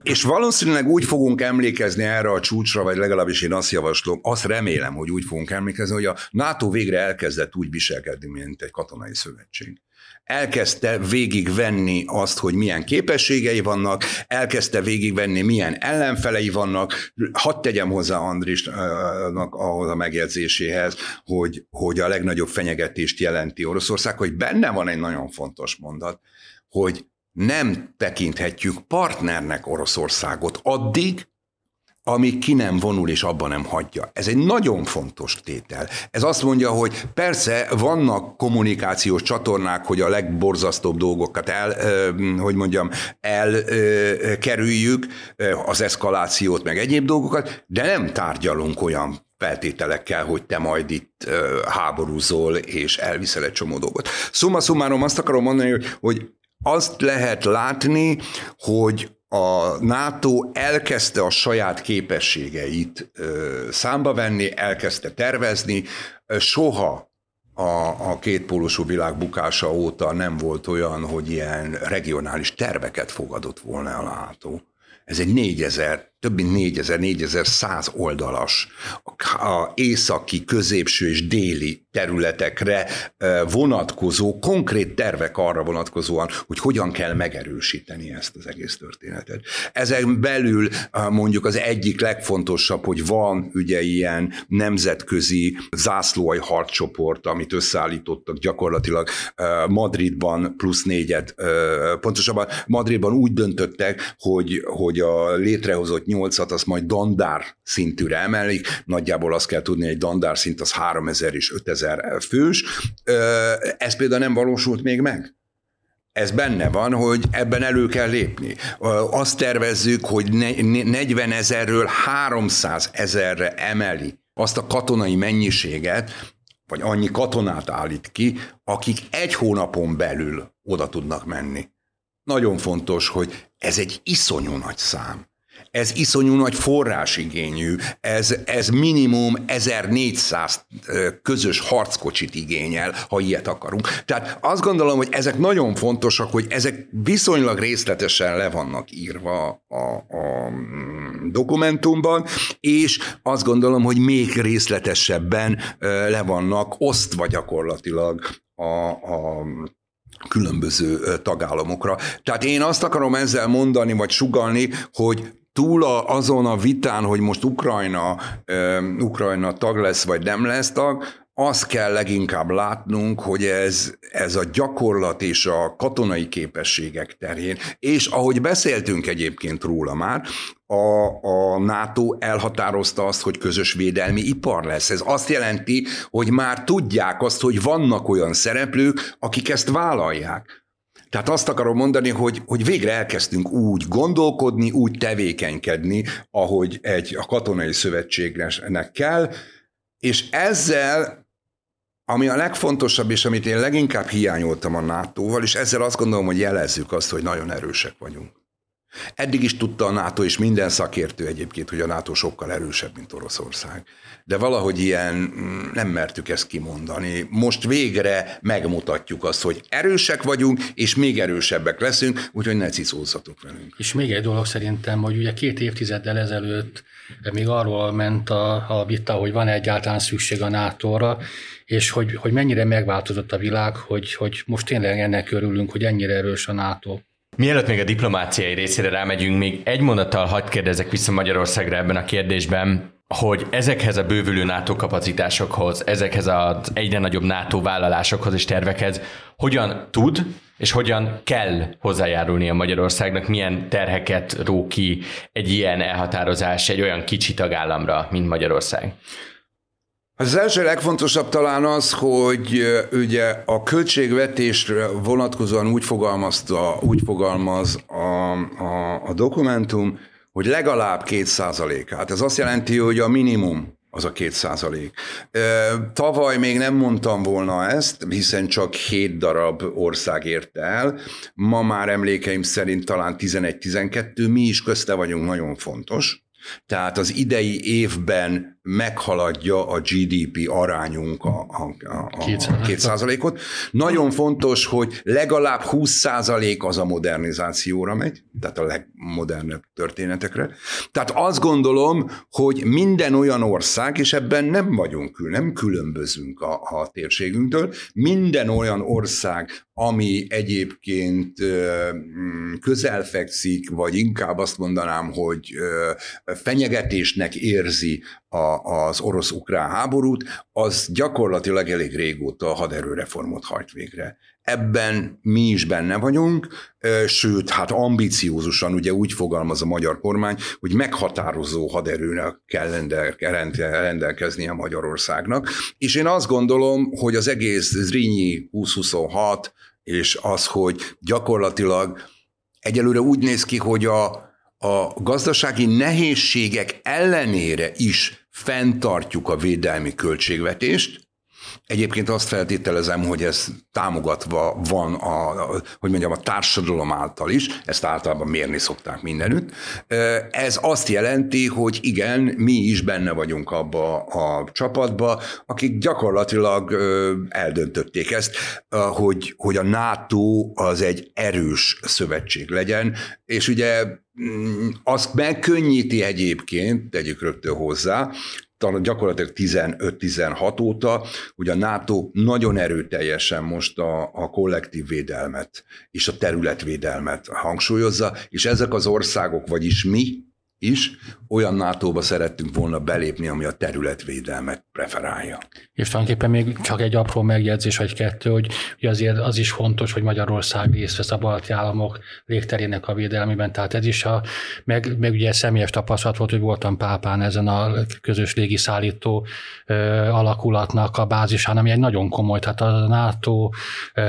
és valószínűleg úgy fogunk emlékezni erre a csúcsra, vagy legalábbis én azt javaslom, azt remélem, hogy úgy fogunk emlékezni, hogy a NATO végre elkezdett úgy viselkedni, mint egy katonai szövetség elkezdte végigvenni azt, hogy milyen képességei vannak, elkezdte végigvenni, milyen ellenfelei vannak. Hadd tegyem hozzá Andrisnak ahhoz a megjegyzéséhez, hogy, hogy a legnagyobb fenyegetést jelenti Oroszország, hogy benne van egy nagyon fontos mondat, hogy nem tekinthetjük partnernek Oroszországot addig, amíg ki nem vonul és abban nem hagyja. Ez egy nagyon fontos tétel. Ez azt mondja, hogy persze vannak kommunikációs csatornák, hogy a legborzasztóbb dolgokat el, hogy mondjam, elkerüljük, az eszkalációt, meg egyéb dolgokat, de nem tárgyalunk olyan feltételekkel, hogy te majd itt háborúzol, és elviszel egy csomó dolgot. Szumma szumárom azt akarom mondani, hogy azt lehet látni, hogy a NATO elkezdte a saját képességeit számba venni, elkezdte tervezni. Soha a, a kétpólusú világ bukása óta nem volt olyan, hogy ilyen regionális terveket fogadott volna a NATO. Ez egy 4000 több mint 4000, 4100 oldalas, a északi, középső és déli területekre vonatkozó konkrét tervek arra vonatkozóan, hogy hogyan kell megerősíteni ezt az egész történetet. Ezen belül mondjuk az egyik legfontosabb, hogy van ugye ilyen nemzetközi zászlóai harccsoport, amit összeállítottak gyakorlatilag Madridban plusz négyet, pontosabban Madridban úgy döntöttek, hogy, hogy a létrehozott nyolcat azt majd dandár szintűre emelik. Nagyjából azt kell tudni, egy dandár szint az 3000 és 5000 fős. Ez például nem valósult még meg. Ez benne van, hogy ebben elő kell lépni. Azt tervezzük, hogy 40 ezerről 300 ezerre emeli azt a katonai mennyiséget, vagy annyi katonát állít ki, akik egy hónapon belül oda tudnak menni. Nagyon fontos, hogy ez egy iszonyú nagy szám ez iszonyú nagy forrásigényű, ez, ez minimum 1400 közös harckocsit igényel, ha ilyet akarunk. Tehát azt gondolom, hogy ezek nagyon fontosak, hogy ezek viszonylag részletesen le vannak írva a, a mm, dokumentumban, és azt gondolom, hogy még részletesebben le vannak osztva gyakorlatilag a, a különböző tagállamokra. Tehát én azt akarom ezzel mondani, vagy sugalni, hogy túl a, azon a vitán, hogy most Ukrajna, uh, Ukrajna tag lesz, vagy nem lesz tag, azt kell leginkább látnunk, hogy ez, ez a gyakorlat és a katonai képességek terén, és ahogy beszéltünk egyébként róla már, a, a NATO elhatározta azt, hogy közös védelmi ipar lesz. Ez azt jelenti, hogy már tudják azt, hogy vannak olyan szereplők, akik ezt vállalják. Tehát azt akarom mondani, hogy, hogy végre elkezdtünk úgy gondolkodni, úgy tevékenykedni, ahogy egy a katonai szövetségnek kell, és ezzel ami a legfontosabb, és amit én leginkább hiányoltam a NATO-val, és ezzel azt gondolom, hogy jelezzük azt, hogy nagyon erősek vagyunk. Eddig is tudta a NATO, és minden szakértő egyébként, hogy a NATO sokkal erősebb, mint Oroszország. De valahogy ilyen mm, nem mertük ezt kimondani. Most végre megmutatjuk azt, hogy erősek vagyunk, és még erősebbek leszünk, úgyhogy ne ciszózzatok velünk. És még egy dolog szerintem, hogy ugye két évtizeddel ezelőtt még arról ment a, a vita, hogy van egyáltalán szükség a NATO-ra, és hogy, hogy mennyire megváltozott a világ, hogy, hogy most tényleg ennek örülünk, hogy ennyire erős a NATO. Mielőtt még a diplomáciai részére rámegyünk, még egy mondattal hagyd kérdezek vissza Magyarországra ebben a kérdésben, hogy ezekhez a bővülő NATO kapacitásokhoz, ezekhez az egyre nagyobb NATO vállalásokhoz és tervekhez hogyan tud és hogyan kell hozzájárulni a Magyarországnak, milyen terheket ró ki egy ilyen elhatározás egy olyan kicsi tagállamra, mint Magyarország? Az első legfontosabb talán az, hogy ugye a költségvetésre vonatkozóan úgy fogalmazta, úgy fogalmaz a, a, a dokumentum, hogy legalább két százalékát. Ez azt jelenti, hogy a minimum az a két százalék. Tavaly még nem mondtam volna ezt, hiszen csak hét darab ország érte el. Ma már emlékeim szerint talán 11-12, mi is közte vagyunk, nagyon fontos. Tehát az idei évben meghaladja a GDP arányunk a, a, a, két százalékot. Nagyon fontos, hogy legalább 20 százalék az a modernizációra megy, tehát a legmodernebb történetekre. Tehát azt gondolom, hogy minden olyan ország, és ebben nem vagyunk kül, nem különbözünk a, a térségünktől, minden olyan ország, ami egyébként közel fekszik, vagy inkább azt mondanám, hogy fenyegetésnek érzi a, az orosz-ukrán háborút, az gyakorlatilag elég régóta a haderőreformot hajt végre. Ebben mi is benne vagyunk, sőt, hát ambiciózusan ugye úgy fogalmaz a magyar kormány, hogy meghatározó haderőnek kell rendelkeznie Magyarországnak. És én azt gondolom, hogy az egész Zrínyi 2026 és az, hogy gyakorlatilag egyelőre úgy néz ki, hogy a a gazdasági nehézségek ellenére is fenntartjuk a védelmi költségvetést, Egyébként azt feltételezem, hogy ez támogatva van, a, hogy mondjam, a társadalom által is, ezt általában mérni szokták mindenütt. Ez azt jelenti, hogy igen, mi is benne vagyunk abba a csapatba, akik gyakorlatilag eldöntötték ezt, hogy, hogy a NATO az egy erős szövetség legyen, és ugye azt megkönnyíti egyébként, tegyük rögtön hozzá, gyakorlatilag 15-16 óta, hogy a NATO nagyon erőteljesen most a, a kollektív védelmet és a területvédelmet hangsúlyozza, és ezek az országok, vagyis mi, is olyan NATO-ba szerettünk volna belépni, ami a területvédelmet preferálja. És tulajdonképpen még csak egy apró megjegyzés, vagy kettő, hogy azért az is fontos, hogy Magyarország részt vesz a balti államok légterének a védelmében, tehát ez is a, meg, meg ugye személyes tapasztalat volt, hogy voltam Pápán ezen a közös légiszállító ö, alakulatnak a bázisán, ami egy nagyon komoly, tehát a NATO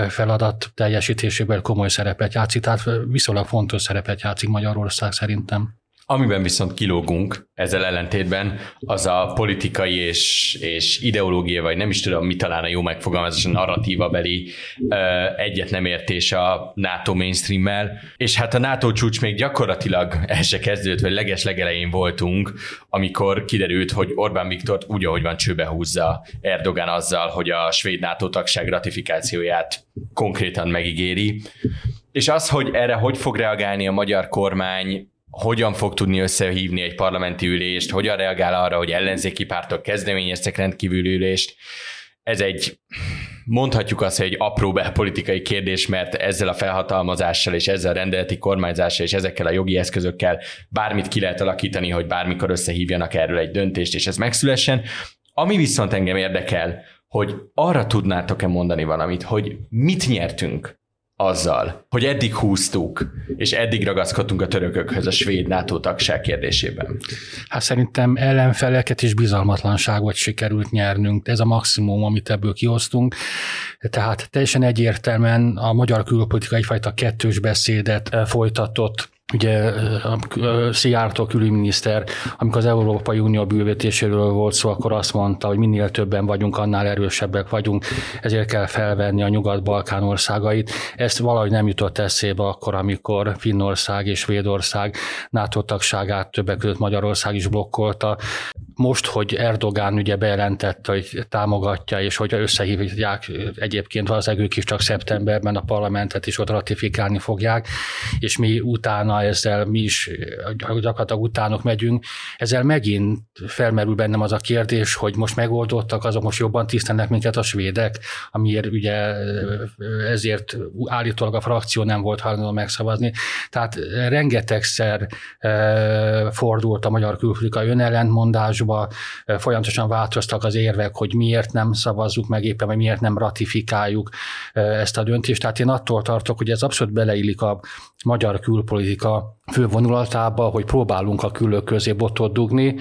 feladat teljesítésében komoly szerepet játszik, tehát viszonylag fontos szerepet játszik Magyarország szerintem. Amiben viszont kilógunk ezzel ellentétben, az a politikai és, és ideológia, vagy nem is tudom, mi talán a jó megfogalmazás, a narratíva beli egyet nem értés a NATO mainstream-mel, és hát a NATO csúcs még gyakorlatilag el se kezdődött, vagy leges legelején voltunk, amikor kiderült, hogy Orbán Viktor úgy, ahogy van, csőbe húzza Erdogan azzal, hogy a svéd NATO tagság ratifikációját konkrétan megígéri. És az, hogy erre hogy fog reagálni a magyar kormány, hogyan fog tudni összehívni egy parlamenti ülést, hogyan reagál arra, hogy ellenzéki pártok kezdeményeztek rendkívüli ülést. Ez egy, mondhatjuk azt, hogy egy apró belpolitikai kérdés, mert ezzel a felhatalmazással és ezzel a rendeleti kormányzással és ezekkel a jogi eszközökkel bármit ki lehet alakítani, hogy bármikor összehívjanak erről egy döntést, és ez megszülessen. Ami viszont engem érdekel, hogy arra tudnátok-e mondani valamit, hogy mit nyertünk azzal, hogy eddig húztuk, és eddig ragaszkodtunk a törökökhöz a svéd NATO tagság kérdésében? Hát szerintem ellenfeleket és bizalmatlanságot sikerült nyernünk. Ez a maximum, amit ebből kihoztunk. Tehát teljesen egyértelműen a magyar külpolitika egyfajta kettős beszédet folytatott ugye Szijjártó külügyminiszter, amikor az Európai Unió bővítéséről volt szó, akkor azt mondta, hogy minél többen vagyunk, annál erősebbek vagyunk, ezért kell felvenni a Nyugat-Balkán országait. Ezt valahogy nem jutott eszébe akkor, amikor Finnország és Svédország NATO tagságát többek között Magyarország is blokkolta. Most, hogy Erdogán ugye bejelentette, hogy támogatja, és hogy összehívják egyébként valószínűleg ők is csak szeptemberben a parlamentet is ott ratifikálni fogják, és mi utána ezzel mi is gyakorlatilag utánok megyünk, ezzel megint felmerül bennem az a kérdés, hogy most megoldottak, azok most jobban tisztelnek minket a svédek, amiért ugye ezért állítólag a frakció nem volt hajlandó megszavazni. Tehát rengetegszer e, fordult a magyar külpolitikai önellentmondásba, e, folyamatosan változtak az érvek, hogy miért nem szavazzuk meg éppen, vagy miért nem ratifikáljuk ezt a döntést. Tehát én attól tartok, hogy ez abszolút beleillik a magyar külpolitika fővonulatába, hogy próbálunk a külök közé botot dugni,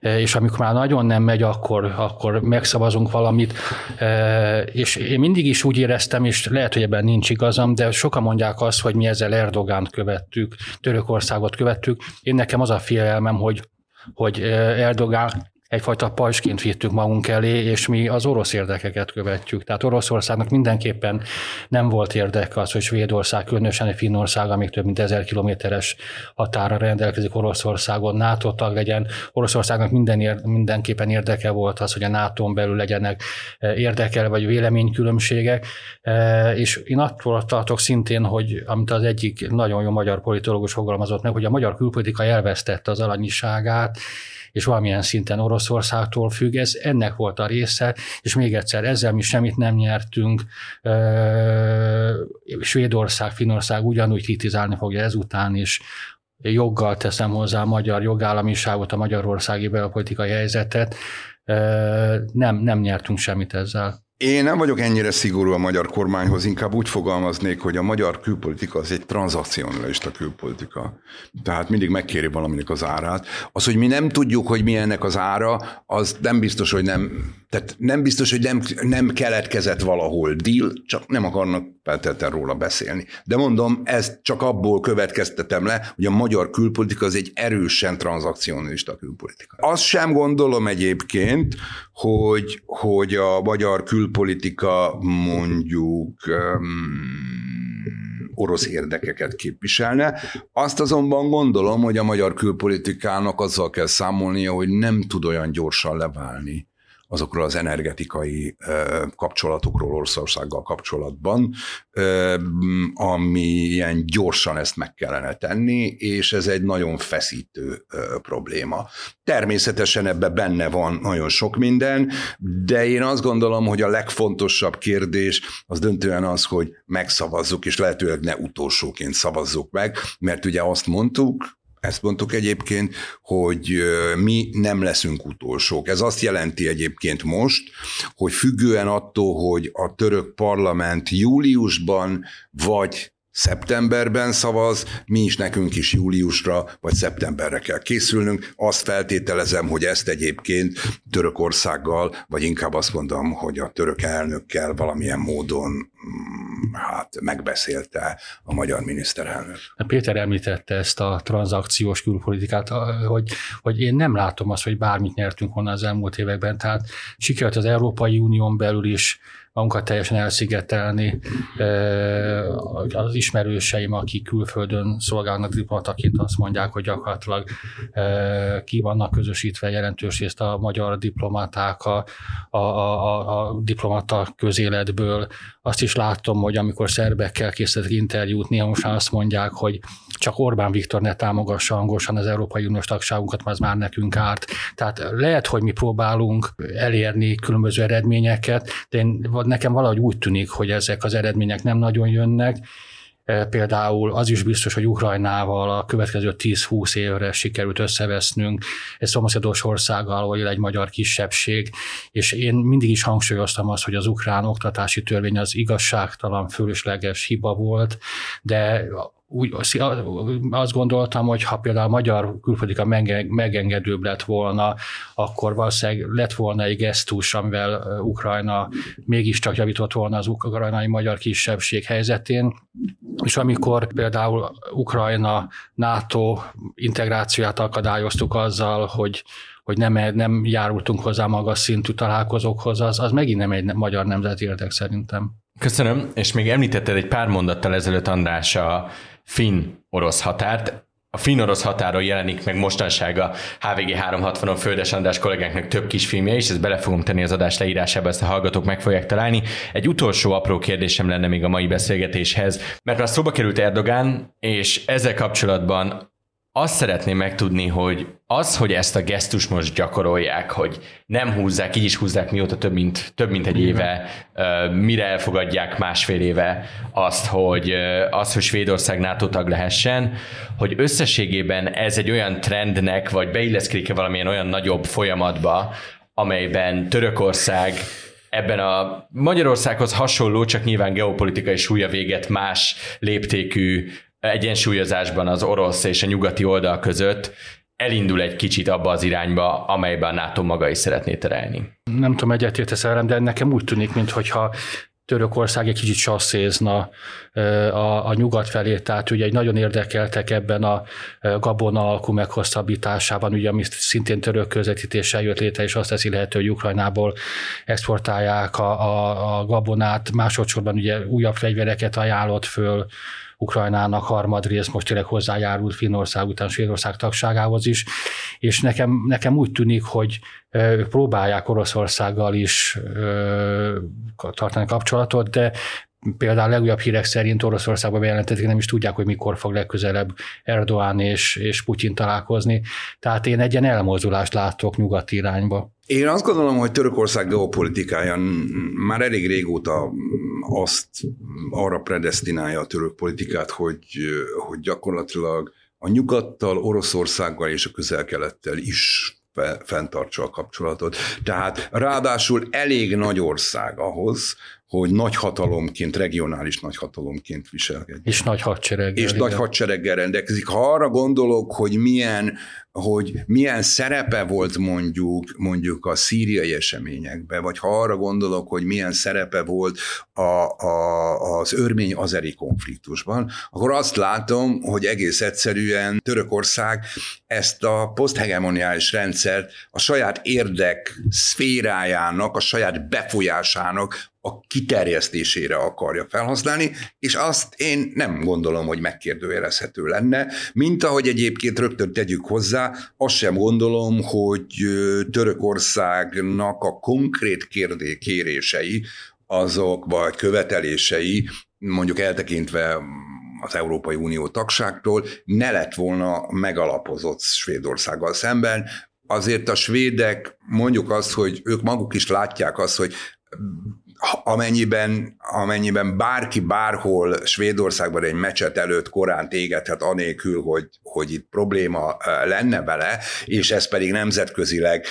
és amikor már nagyon nem megy, akkor, akkor megszavazunk valamit. És én mindig is úgy éreztem, és lehet, hogy ebben nincs igazam, de sokan mondják azt, hogy mi ezzel Erdogánt követtük, Törökországot követtük. Én nekem az a félelmem, hogy hogy Erdogán egyfajta pajsként vittük magunk elé, és mi az orosz érdekeket követjük. Tehát Oroszországnak mindenképpen nem volt érdeke az, hogy Svédország, különösen egy Finnország, amíg több mint ezer kilométeres határa rendelkezik Oroszországon, NATO tag legyen. Oroszországnak minden, mindenképpen érdeke volt az, hogy a nato belül legyenek eh, érdekel vagy véleménykülönbségek, eh, és én attól tartok szintén, hogy amit az egyik nagyon jó magyar politológus fogalmazott meg, hogy a magyar külpolitika elvesztette az alanyiságát, és valamilyen szinten Oroszországtól függ. Ez ennek volt a része, és még egyszer, ezzel mi semmit nem nyertünk. Svédország, Finország ugyanúgy kritizálni fogja ezután is, joggal teszem hozzá a magyar jogállamiságot, a magyarországi belpolitikai helyzetet. Nem, nem nyertünk semmit ezzel. Én nem vagyok ennyire szigorú a magyar kormányhoz, inkább úgy fogalmaznék, hogy a magyar külpolitika az egy tranzakcionalista külpolitika. Tehát mindig megkéri valaminek az árát. Az, hogy mi nem tudjuk, hogy mi ennek az ára, az nem biztos, hogy nem, tehát nem biztos, hogy nem, nem keletkezett valahol deal, csak nem akarnak feltétlenül róla beszélni. De mondom, ezt csak abból következtetem le, hogy a magyar külpolitika az egy erősen tranzakcionalista külpolitika. Azt sem gondolom egyébként, hogy, hogy a magyar külpolitika mondjuk um, orosz érdekeket képviselne. Azt azonban gondolom, hogy a magyar külpolitikának azzal kell számolnia, hogy nem tud olyan gyorsan leválni azokról az energetikai kapcsolatokról Oroszországgal kapcsolatban, amilyen gyorsan ezt meg kellene tenni, és ez egy nagyon feszítő probléma. Természetesen ebben benne van nagyon sok minden, de én azt gondolom, hogy a legfontosabb kérdés az döntően az, hogy megszavazzuk, és lehetőleg ne utolsóként szavazzuk meg, mert ugye azt mondtuk, ezt mondtuk egyébként, hogy mi nem leszünk utolsók. Ez azt jelenti egyébként most, hogy függően attól, hogy a török parlament júliusban vagy szeptemberben szavaz, mi is nekünk is júliusra vagy szeptemberre kell készülnünk. Azt feltételezem, hogy ezt egyébként Törökországgal, vagy inkább azt mondom, hogy a török elnökkel valamilyen módon mm, hát megbeszélte a magyar miniszterelnök. Péter említette ezt a tranzakciós külpolitikát, hogy, hogy én nem látom azt, hogy bármit nyertünk volna az elmúlt években, tehát sikerült az Európai Unión belül is magunkat teljesen elszigetelni. Az ismerőseim, akik külföldön szolgálnak diplomataként, azt mondják, hogy gyakorlatilag ki vannak közösítve jelentős részt a magyar diplomaták a, a, a, a diplomata közéletből. Azt is láttam, hogy amikor szerbekkel készítettek interjút, néha most azt mondják, hogy csak Orbán Viktor ne támogassa hangosan az Európai Uniós tagságunkat, mert az már nekünk árt. Tehát lehet, hogy mi próbálunk elérni különböző eredményeket, de én, nekem valahogy úgy tűnik, hogy ezek az eredmények nem nagyon jönnek, e, Például az is biztos, hogy Ukrajnával a következő 10-20 évre sikerült összevesznünk. Egy szomszédos országgal, ahol él egy magyar kisebbség, és én mindig is hangsúlyoztam azt, hogy az ukrán oktatási törvény az igazságtalan, fölösleges hiba volt, de úgy azt gondoltam, hogy ha például a magyar külpolitika megengedőbb lett volna, akkor valószínűleg lett volna egy gesztus, amivel Ukrajna mégiscsak javított volna az ukrajnai magyar kisebbség helyzetén. És amikor például Ukrajna NATO integrációját akadályoztuk azzal, hogy hogy nem, nem járultunk hozzá magas szintű találkozókhoz, az, az megint nem egy magyar nemzeti érdek szerintem. Köszönöm, és még említetted egy pár mondattal ezelőtt András a finn-orosz határt. A finn-orosz határon jelenik meg mostanság a HVG 360-on Földes András kollégánknak több kis filmje is, ezt bele fogom tenni az adás leírásába, ezt a hallgatók meg fogják találni. Egy utolsó apró kérdésem lenne még a mai beszélgetéshez, mert már szóba került Erdogán, és ezzel kapcsolatban azt szeretném megtudni, hogy az, hogy ezt a gesztus most gyakorolják, hogy nem húzzák, így is húzzák mióta több mint, több mint egy éve, mire elfogadják másfél éve azt, hogy, az, hogy Svédország NATO tag lehessen, hogy összességében ez egy olyan trendnek, vagy beilleszkedik-e valamilyen olyan nagyobb folyamatba, amelyben Törökország ebben a Magyarországhoz hasonló, csak nyilván geopolitikai súlya véget más léptékű egyensúlyozásban az orosz és a nyugati oldal között elindul egy kicsit abba az irányba, amelyben a NATO maga is szeretné terelni. Nem tudom, egyetértesz velem, de nekem úgy tűnik, mintha Törökország egy kicsit sasszézna a, a nyugat felé, tehát ugye egy nagyon érdekeltek ebben a gabona alkú meghosszabbításában, ugye, ami szintén török közvetítéssel jött létre, és azt teszi lehető, hogy Ukrajnából exportálják a, a, a gabonát, másodszorban ugye újabb fegyvereket ajánlott föl Ukrajnának harmadrészt most tényleg hozzájárult Finnország után Svédország tagságához is, és nekem, nekem úgy tűnik, hogy próbálják Oroszországgal is tartani kapcsolatot, de Például legújabb hírek szerint Oroszországban bejelentették, nem is tudják, hogy mikor fog legközelebb Erdoğan és, és Putyin találkozni. Tehát én egy ilyen elmozdulást látok nyugati irányba. Én azt gondolom, hogy Törökország geopolitikája már elég régóta azt arra predestinálja a török politikát, hogy, hogy gyakorlatilag a nyugattal, Oroszországgal és a közel-kelettel is fenntartsa a kapcsolatot. Tehát ráadásul elég nagy ország ahhoz, hogy nagyhatalomként, regionális nagyhatalomként viselkedik. És nagy hadsereggel. És nagy hadsereggel rendelkezik. Ha arra gondolok, hogy milyen hogy milyen szerepe volt mondjuk, mondjuk a szíriai eseményekben, vagy ha arra gondolok, hogy milyen szerepe volt a, a, az örmény-azeri konfliktusban, akkor azt látom, hogy egész egyszerűen Törökország ezt a poszthegemoniális rendszert a saját érdek szférájának, a saját befolyásának a kiterjesztésére akarja felhasználni, és azt én nem gondolom, hogy megkérdőjelezhető lenne, mint ahogy egyébként rögtön tegyük hozzá, azt sem gondolom, hogy Törökországnak a konkrét kérdé kérései, azok vagy követelései, mondjuk eltekintve az Európai Unió tagságtól, ne lett volna megalapozott Svédországgal szemben. Azért a svédek mondjuk azt, hogy ők maguk is látják azt, hogy amennyiben, amennyiben bárki bárhol Svédországban egy mecset előtt korán tégethet anélkül, hogy, hogy itt probléma lenne vele, és ez pedig nemzetközileg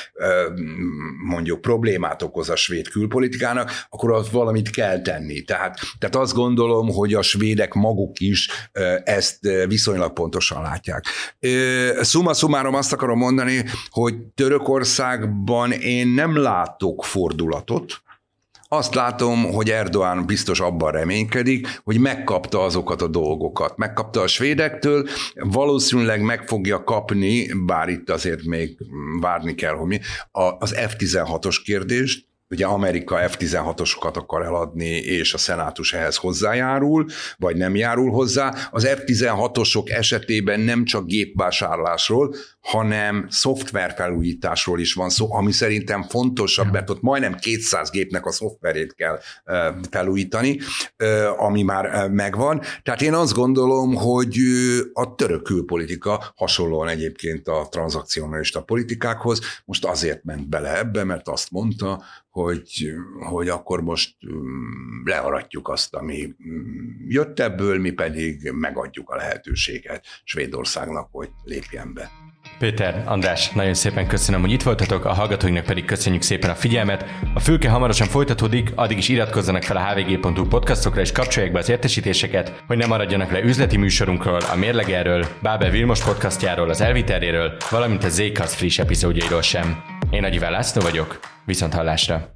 mondjuk problémát okoz a svéd külpolitikának, akkor ott valamit kell tenni. Tehát, tehát azt gondolom, hogy a svédek maguk is ezt viszonylag pontosan látják. Summa summarum azt akarom mondani, hogy Törökországban én nem látok fordulatot, azt látom, hogy Erdoğan biztos abban reménykedik, hogy megkapta azokat a dolgokat. Megkapta a svédektől, valószínűleg meg fogja kapni, bár itt azért még várni kell, hogy mi, az F-16-os kérdést, ugye Amerika F-16-osokat akar eladni, és a szenátus ehhez hozzájárul, vagy nem járul hozzá. Az F-16-osok esetében nem csak gépvásárlásról, hanem szoftverfelújításról is van szó, ami szerintem fontosabb, mert ott majdnem 200 gépnek a szoftverét kell felújítani, ami már megvan. Tehát én azt gondolom, hogy a török külpolitika hasonlóan egyébként a tranzakcionalista politikákhoz most azért ment bele ebbe, mert azt mondta, hogy, hogy akkor most learatjuk azt, ami jött ebből, mi pedig megadjuk a lehetőséget Svédországnak, hogy lépjen be. Péter, András, nagyon szépen köszönöm, hogy itt voltatok, a hallgatóinknak pedig köszönjük szépen a figyelmet. A fülke hamarosan folytatódik, addig is iratkozzanak fel a hvg.hu podcastokra és kapcsolják be az értesítéseket, hogy ne maradjanak le üzleti műsorunkról, a Mérlegerről, Bábel Vilmos podcastjáról, az Elviteréről, valamint a Zékasz friss epizódjairól sem. Én Nagy László vagyok, viszont hallásra!